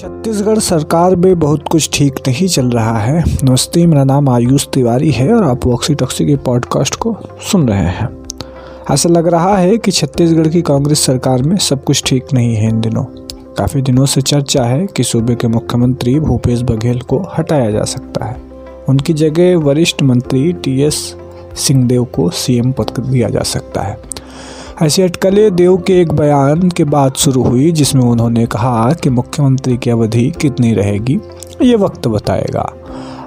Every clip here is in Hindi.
छत्तीसगढ़ सरकार में बहुत कुछ ठीक नहीं चल रहा है। नमस्ते, मेरा नाम आयुष तिवारी है और आप वॉक्सी टॉक्सी के पॉडकास्ट को सुन रहे हैं। ऐसा लग रहा है कि छत्तीसगढ़ की कांग्रेस सरकार में सब कुछ ठीक नहीं है इन दिनों। काफ़ी दिनों से चर्चा है कि सूबे के मुख्यमंत्री भूपेश बघेल को हटाया जा सकता है। उनकी जगह वरिष्ठ मंत्री टी एस सिंहदेव को सीएम पद दिया जा सकता है। ऐसी अटकलें देव के एक बयान के बाद शुरू हुई, जिसमें उन्होंने कहा कि मुख्यमंत्री की अवधि कितनी रहेगी, ये वक्त बताएगा।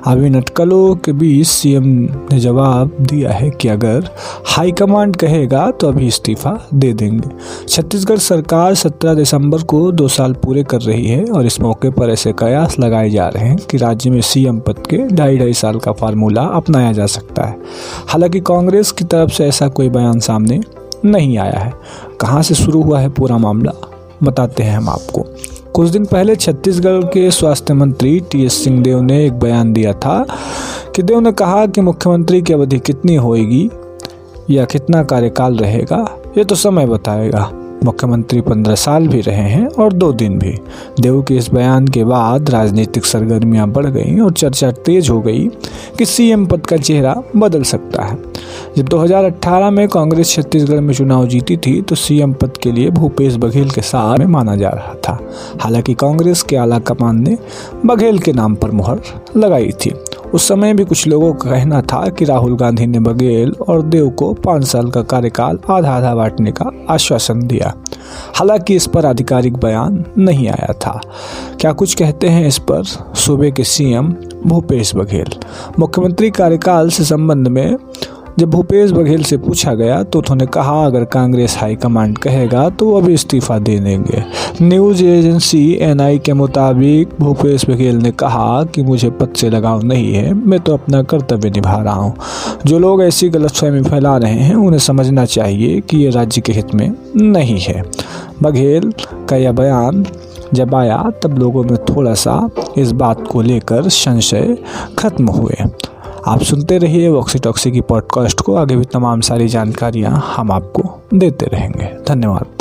अब इन अटकलों के बीच सीएम ने जवाब दिया है कि अगर हाईकमांड कहेगा तो अभी इस्तीफा दे देंगे। छत्तीसगढ़ सरकार 17 दिसंबर को दो साल पूरे कर रही है और इस मौके पर ऐसे कयास लगाए जा रहे हैं कि राज्य में सीएम पद के ढाई ढाई साल का फार्मूला अपनाया जा सकता है। हालाँकि कांग्रेस की तरफ़ से ऐसा कोई बयान सामने नहीं आया है। कहाँ से शुरू हुआ है पूरा मामला? बताते हैं हम आपको। कुछ दिन पहले छत्तीसगढ़ के स्वास्थ्य मंत्री टी एस सिंहदेव ने एक बयान दिया था कि देव ने कहा कि मुख्यमंत्री की अवधि कितनी होएगी या कितना कार्यकाल रहेगा, ये तो समय बताएगा। मुख्यमंत्री पंद्रह साल भी रहे हैं और दो दिन भी। देव के इस बयान के बाद राजनीतिक सरगर्मियाँ बढ़ गईं और चर्चा तेज हो गई कि सीएम पद का चेहरा बदल सकता है। जब 2018 में कांग्रेस छत्तीसगढ़ में चुनाव जीती थी तो सीएम पद के लिए भूपेश बघेल के साथ में माना जा रहा था। हालाँकि कांग्रेस के आला कमान ने बघेल के नाम पर मुहर लगाई थी। उस समय भी कुछ लोगों का कहना था कि राहुल गांधी ने बघेल और देव को पाँच साल का कार्यकाल आधा आधा बांटने का आश्वासन दिया। हालाँकि इस पर आधिकारिक बयान नहीं आया था। क्या कुछ कहते हैं इस पर? सूबे के सीएम भूपेश बघेल। मुख्यमंत्री कार्यकाल से संबंध में जब भूपेश बघेल से पूछा गया तो उन्होंने कहा, अगर कांग्रेस हाईकमांड कहेगा तो वो अभी इस्तीफा दे देंगे। न्यूज़ एजेंसी एनआई के मुताबिक भूपेश बघेल ने कहा कि मुझे पद से लगाव नहीं है, मैं तो अपना कर्तव्य निभा रहा हूँ। जो लोग ऐसी गलतफहमी फैला रहे हैं, उन्हें समझना चाहिए कि ये राज्य के हित में नहीं है। बघेल का यह बयान जब आया, तब लोगों में थोड़ा सा इस बात को लेकर संशय खत्म हुए। आप सुनते रहिए वॉक्सी टॉक्सी की पॉडकास्ट को। आगे भी तमाम सारी जानकारियाँ हम आपको देते रहेंगे। धन्यवाद।